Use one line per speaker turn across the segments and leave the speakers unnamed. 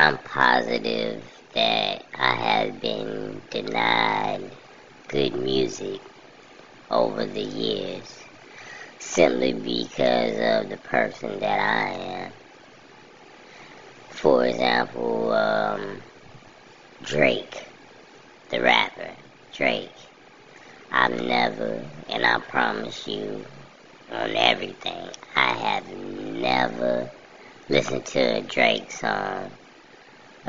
I'm positive that I have been denied good music over the years simply because of the person that I am. For example, um, Drake, the rapper, Drake. I've never, and I promise you on everything, I have never listened to a Drake song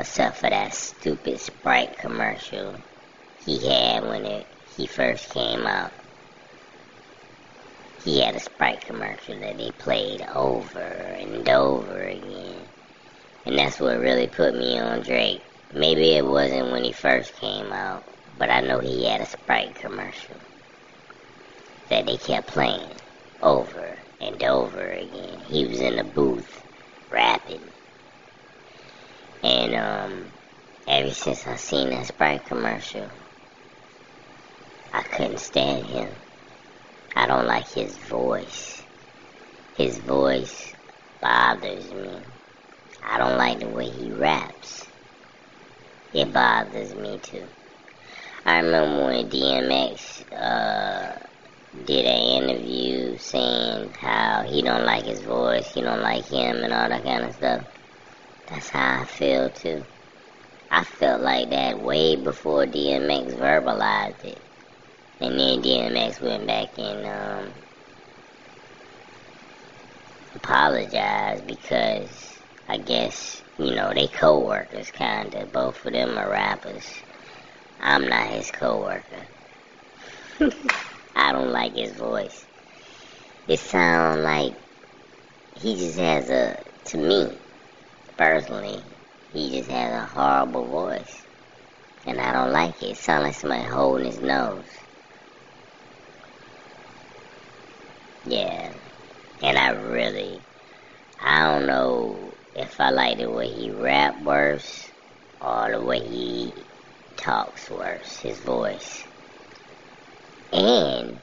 except for that stupid Sprite commercial he had when it he first came out. He had a Sprite commercial that they played over and over again. And that's what really put me on Drake. Maybe it wasn't when he first came out, but I know he had a Sprite commercial that they kept playing over and over again. He was in the booth rapping. And um ever since I seen that Sprite commercial, I couldn't stand him. I don't like his voice. His voice bothers me. I don't like the way he raps. It bothers me too. I remember when DMX uh, did an interview saying how he don't like his voice, he don't like him, and all that kind of stuff. That's how I feel too. I felt like that way before DMX verbalized it. And then DMX went back and um, apologized because I guess, you know, they co-workers kinda. Both of them are rappers. I'm not his co-worker. I don't like his voice. It sounds like he just has a, to me, personally, he just has a horrible voice. And I don't like it. It sounds like somebody holding his nose. Yeah. And I really, I don't know if I like the way he rap worse or the way he talks worse, his voice. And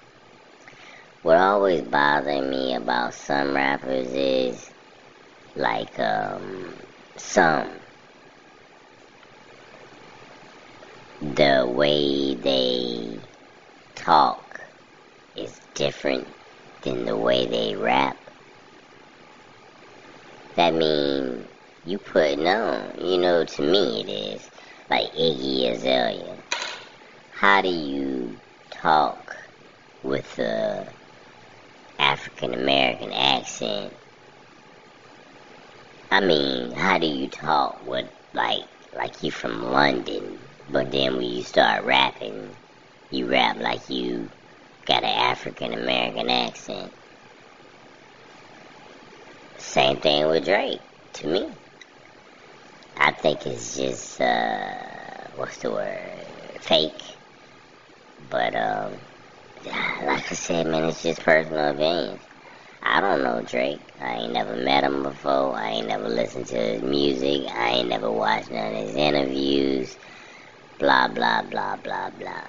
what always bothered me about some rappers is like um some the way they talk is different than the way they rap. That mean you putting on, you know, to me it is like Iggy Azalea. How do you talk with a African American accent? I mean, how do you talk with like like you from London, but then when you start rapping, you rap like you got an African American accent. Same thing with Drake, to me. I think it's just, uh, what's the word? Fake. But, um, like I said, man, it's just personal opinions. I don't know Drake. I ain't never met him before. I ain't never listened to his music. I ain't never watched none of his interviews. Blah, blah, blah, blah, blah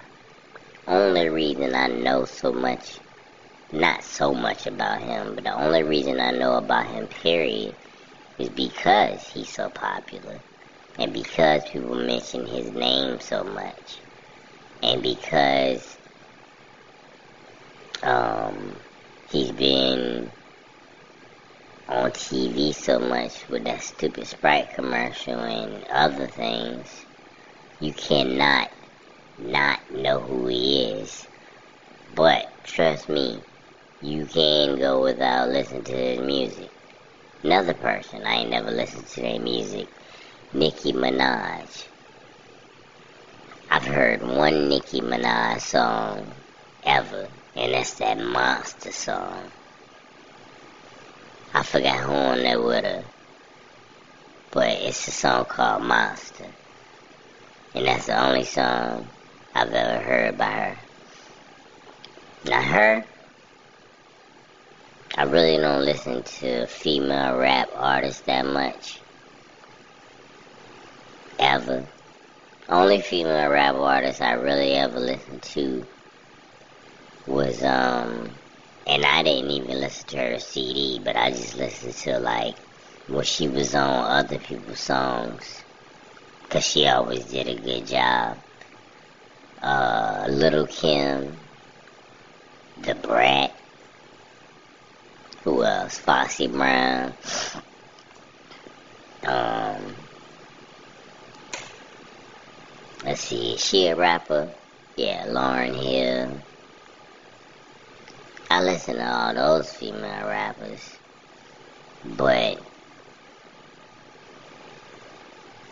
only reason I know so much, not so much about him, but the only reason I know about him, period, is because he's so popular. And because people mention his name so much. And because um, he's been on TV so much with that stupid Sprite commercial and other things, you cannot not know who he is. But trust me, you can go without listening to his music. Another person I ain't never listened to their music, Nicki Minaj. I've heard one Nicki Minaj song ever, and that's that monster song. I forgot who on there with her, but it's a song called Monster. And that's the only song I've ever heard by her. Now her, I really don't listen to female rap artists that much. Ever. Only female rap artist I really ever listened to was um and I didn't even listen to her CD, but I just listened to like when she was on other people's songs Because she always did a good job. Uh, Lil Kim, Da Brat, who else? Foxy Brown. Um, let's see, is she a rapper? Yeah, Lauryn Hill. I listen to all those female rappers, but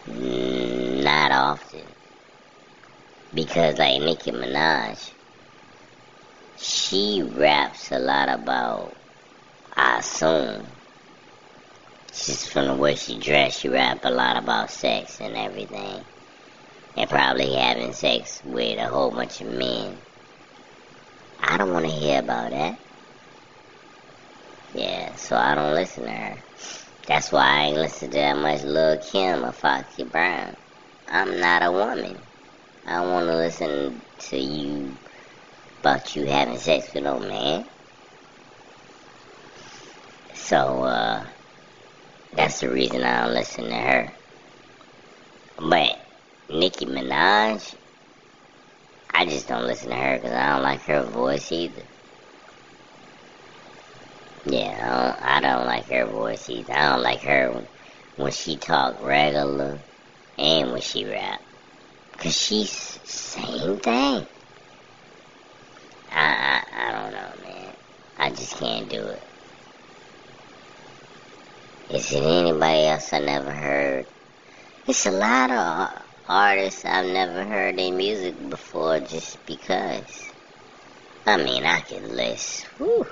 not often. Because like Nicki Minaj, she raps a lot about, I assume, just from the way she dressed, she rap a lot about sex and everything. And probably having sex with a whole bunch of men. I don't want to hear about that. Yeah, so I don't listen to her. That's why I ain't listen to that much Lil Kim or Foxy Brown. I'm not a woman. I don't want to listen to you about you having sex with no man. So, uh, that's the reason I don't listen to her. But Nicki Minaj, I just don't listen to her because I don't like her voice either. Yeah, I don't, I don't like her voice either. I don't like her when, when she talk regular and when she rap. Cause she's same thing. I, I, I don't know, man. I just can't do it. Is it anybody else I never heard? It's a lot of artists I've never heard their music before just because. I mean, I can list. Whew.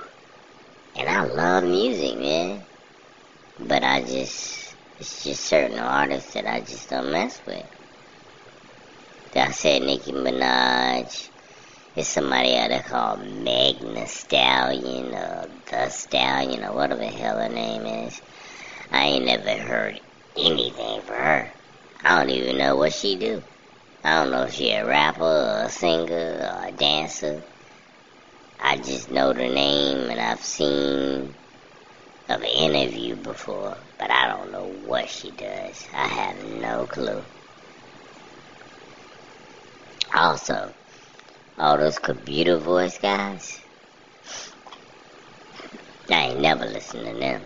And I love music, man. But I just, it's just certain artists that I just don't mess with. I said Nicki Minaj. It's somebody out there called Magna Stallion or The Stallion or whatever the hell her name is. I ain't never heard anything from her. I don't even know what she do. I don't know if she a rapper or a singer or a dancer. I just know the name and I've seen of an interview before, but I don't know what she does. I have no clue. Also, all those computer voice guys, I ain't never listened to them.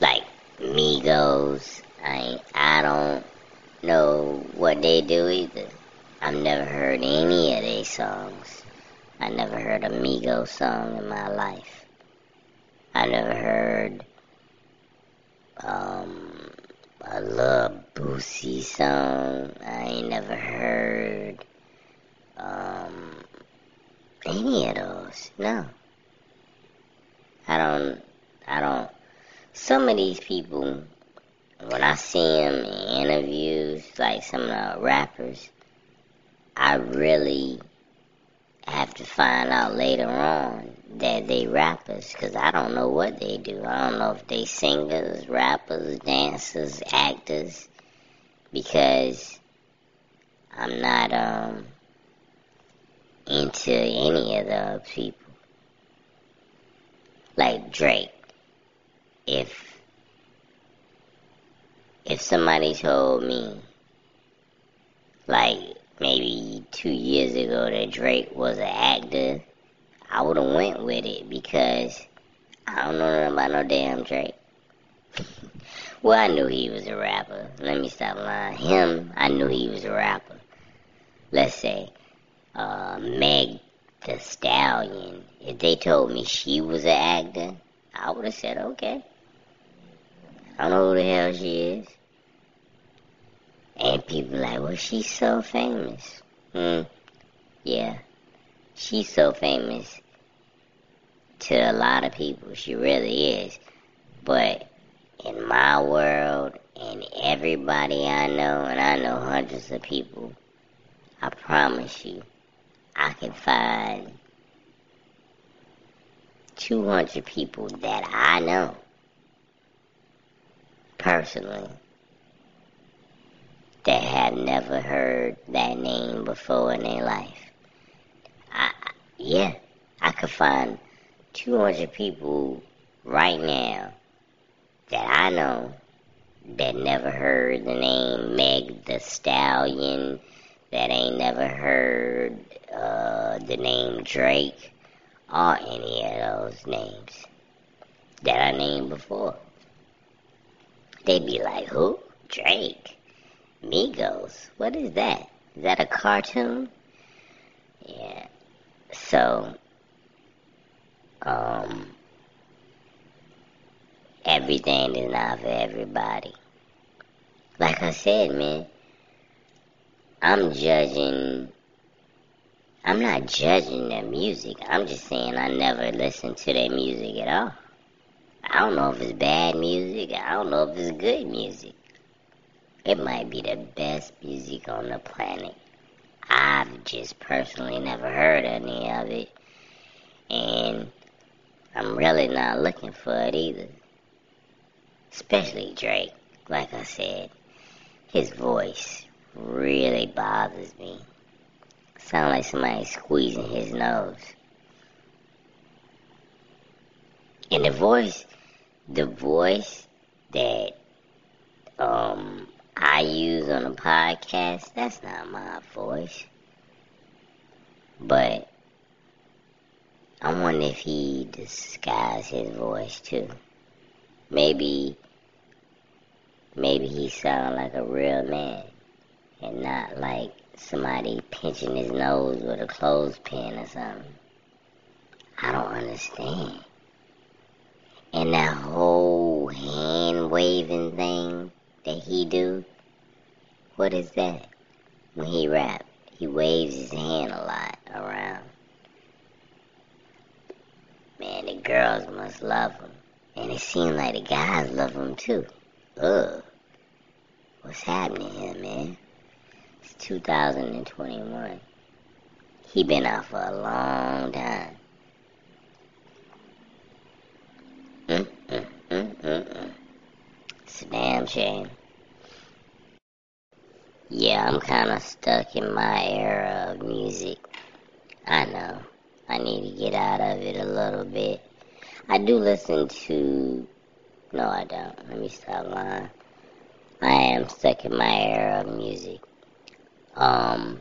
Like Migos, I ain't, I don't know what they do either. I've never heard any of their songs. I never heard a Migos song in my life. I never heard um, a Lil Boosie song. I ain't never heard um, any of those. No. I don't, I don't, some of these people, when I see them in interviews, like some of the rappers, I really have to find out later on that they rappers because I don't know what they do. I don't know if they singers, rappers, dancers, actors because I'm not um into any of the people. Like Drake. If if somebody told me like maybe two years ago that Drake was an actor, I would have went with it because I don't know nothing about no damn Drake. well, I knew he was a rapper. Let me stop lying. Him, I knew he was a rapper. Let's say uh, Meg the Stallion. If they told me she was an actor, I would have said okay. I don't know who the hell she is. And people like, well, she's so famous. Hmm. Yeah. She's so famous to a lot of people. She really is. But in my world and everybody I know, and I know hundreds of people, I promise you, I can find 200 people that I know personally that have never heard that name before in their life. I, yeah, I could find 200 people right now that I know that never heard the name Meg the Stallion, that ain't never heard uh, the name Drake, or any of those names that I named before. They'd be like, who? Drake? Migos? What is that? Is that a cartoon? Yeah. So, um, everything is not for everybody. Like I said, man, I'm judging. I'm not judging their music. I'm just saying I never listened to their music at all. I don't know if it's bad music. I don't know if it's good music. It might be the best music on the planet. I've just personally never heard any of it. And I'm really not looking for it either. Especially Drake, like I said. His voice really bothers me. Sound like somebody squeezing his nose. And the voice, the voice that um I use on a podcast, that's not my voice. But I wonder if he disguised his voice too. Maybe maybe he sound like a real man and not like somebody pinching his nose with a clothespin or something. I don't understand. And that whole hand waving thing that he do, what is that? When he rap, he waves his hand a lot around. Man, the girls must love him. And it seems like the guys love him too. Ugh. What's happening here, man? It's 2021. He been out for a long time. Mm, mm, mm, mm, mm. It's a damn shame. Yeah, I'm kind of stuck in my era of music. I know. I need to get out of it a little bit. I do listen to. No, I don't. Let me stop lying. I am stuck in my era of music. Um,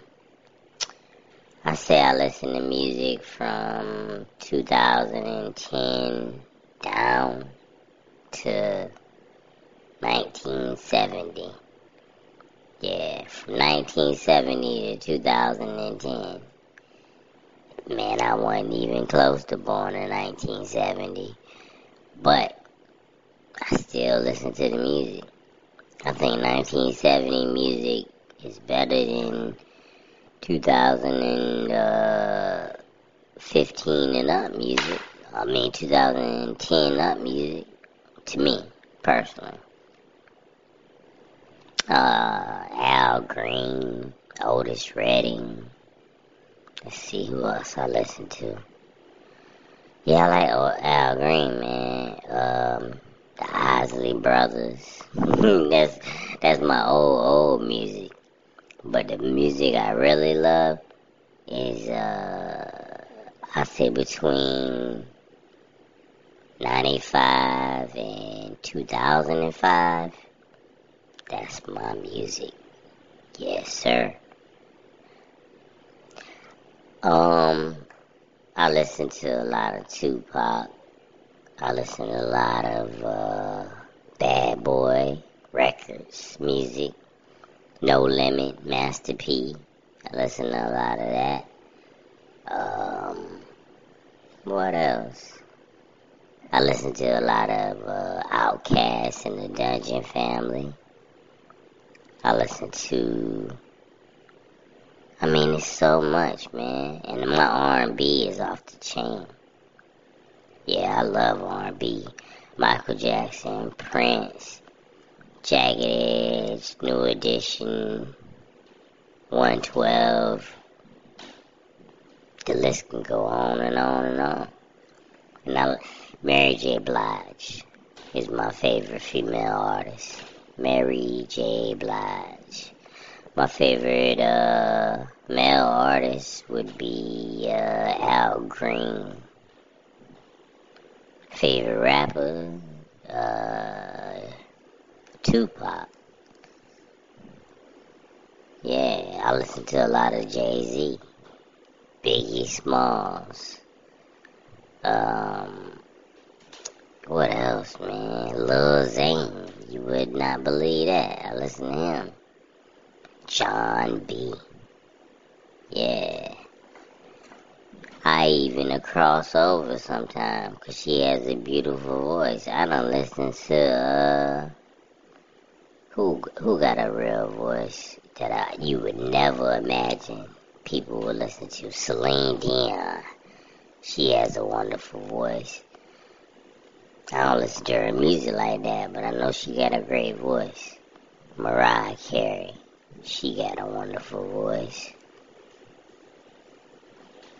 I say I listen to music from 2010 down to 1970. Yeah, from 1970 to 2010. Man, I wasn't even close to born in 1970. But I still listen to the music. I think 1970 music is better than 2015 and up music. I mean, 2010 up music to me, personally. Uh, Al Green, Otis Redding. Let's see who else I listen to. Yeah, I like Al Green, man. Um, the Isley Brothers. that's that's my old old music. But the music I really love is uh I say between 95 and 2005. That's my music. Yes, sir. Um, I listen to a lot of Tupac. I listen to a lot of uh, Bad Boy records, music. No Limit, Master P. I listen to a lot of that. Um, what else? I listen to a lot of uh, Outkast and the Dungeon Family. I listen to. I mean, it's so much, man, and my R&B is off the chain. Yeah, I love R&B. Michael Jackson, Prince, Jagged Edge, New Edition, 112. The list can go on and on and on. And I, Mary J. Blige is my favorite female artist. Mary J. Blige. My favorite uh, male artist would be uh, Al Green. Favorite rapper, uh, Tupac. Yeah, I listen to a lot of Jay Z, Biggie Smalls. Um, what else, man? Lil Zane. You would not believe that. I listen to him. Jon B. Yeah. I even a crossover sometimes because she has a beautiful voice. I don't listen to uh, who who got a real voice that I, you would never imagine people would listen to. Celine Dion. She has a wonderful voice. I don't listen to her music like that, but I know she got a great voice. Mariah Carey. She got a wonderful voice.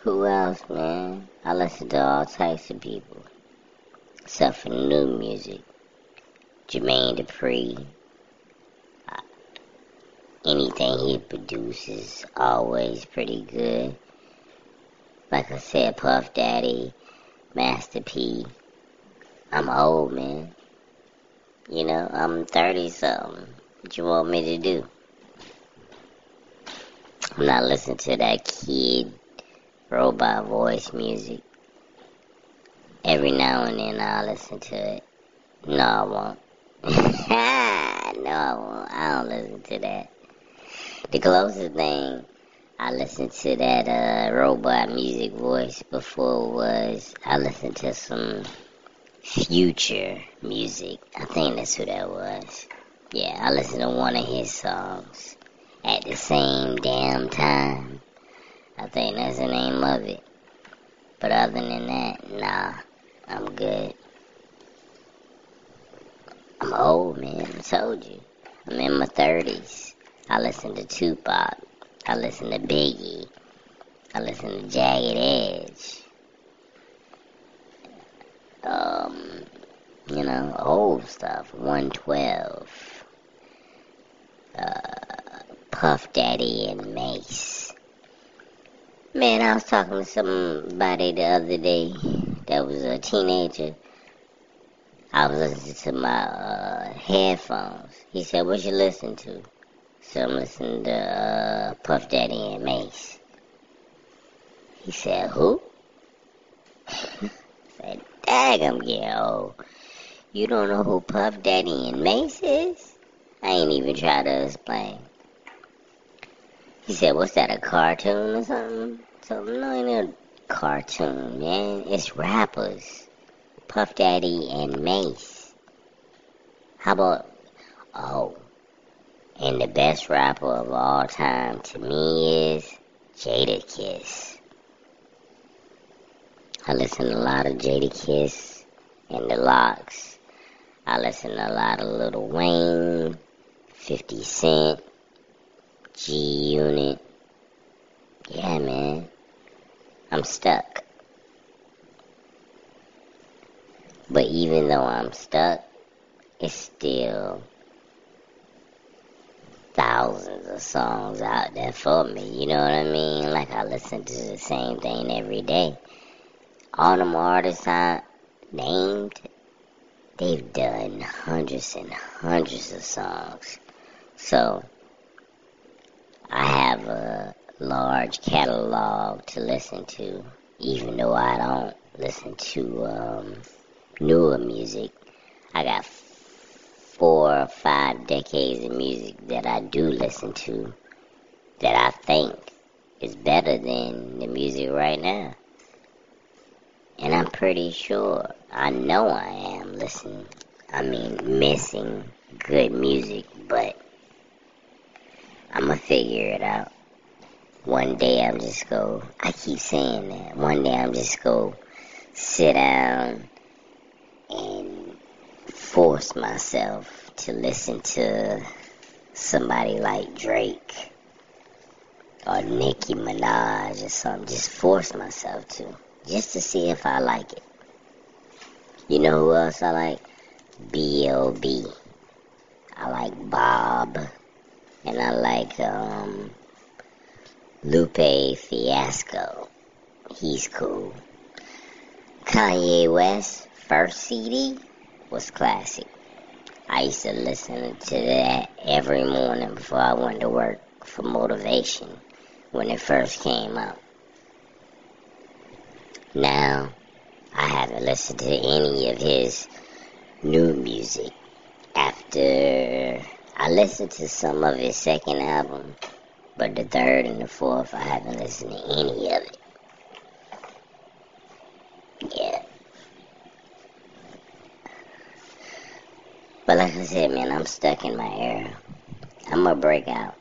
Who else, man? I listen to all types of people. Except for new music. Jermaine Dupri. Uh, anything he produces always pretty good. Like I said, Puff Daddy, Master P. I'm old, man. You know, I'm 30 something. What you want me to do? I'm not listening to that kid robot voice music. Every now and then I'll listen to it. No, I won't. no, I won't. I don't listen to that. The closest thing I listened to that uh, robot music voice before was I listened to some future music. I think that's who that was. Yeah, I listened to one of his songs at the same damn time. I think that's the name of it. But other than that, nah, I'm good. I'm old, man. I told you. I'm in my 30s. I listen to Tupac. I listen to Biggie. I listen to Jagged Edge. Um, you know, old stuff. 112. Uh, Puff Daddy and Mase. Man, I was talking to somebody the other day that was a teenager. I was listening to my uh, headphones. He said, what you listen to? So I'm listening to uh, Puff Daddy and Mase. He said, who? Said, I'm getting old. You don't know who Puff Daddy and Mase is? I ain't even try to explain. He said, what's that, a cartoon or something? Something no, ain't a cartoon, man. It's rappers. Puff Daddy and Mase. How about, oh, and the best rapper of all time to me is Jadakiss. I listen to a lot of J D Jadakiss and the LOX. I listen to a lot of Lil Wayne, 50 Cent, G Unit. Yeah, man. I'm stuck. But even though I'm stuck, it's still thousands of songs out there for me. You know what I mean? Like I listen to the same thing every day. All them artists I named, they've done hundreds and hundreds of songs. So I have a large catalog to listen to, even though I don't listen to um, newer music. I got four or five decades of music that I do listen to that I think is better than the music right now. And I'm pretty sure, I know I am listening, I mean, missing good music, but I'm gonna figure it out. One day I'm just go, I keep saying that, one day I'm just go sit down and force myself to listen to somebody like Drake or Nicki Minaj or something. Just force myself to. Just to see if I like it. You know who else I like? B.O.B. I like Bob and I like um, Lupe Fiasco. He's cool. Kanye West first CD was classic. I used to listen to that every morning before I went to work for motivation when it first came out. Now, I haven't listened to any of his new music after I listened to some of his second album, but the third and the fourth I haven't listened to any of it. Yeah. But like I said, man, I'm stuck in my era. I'm gonna break out.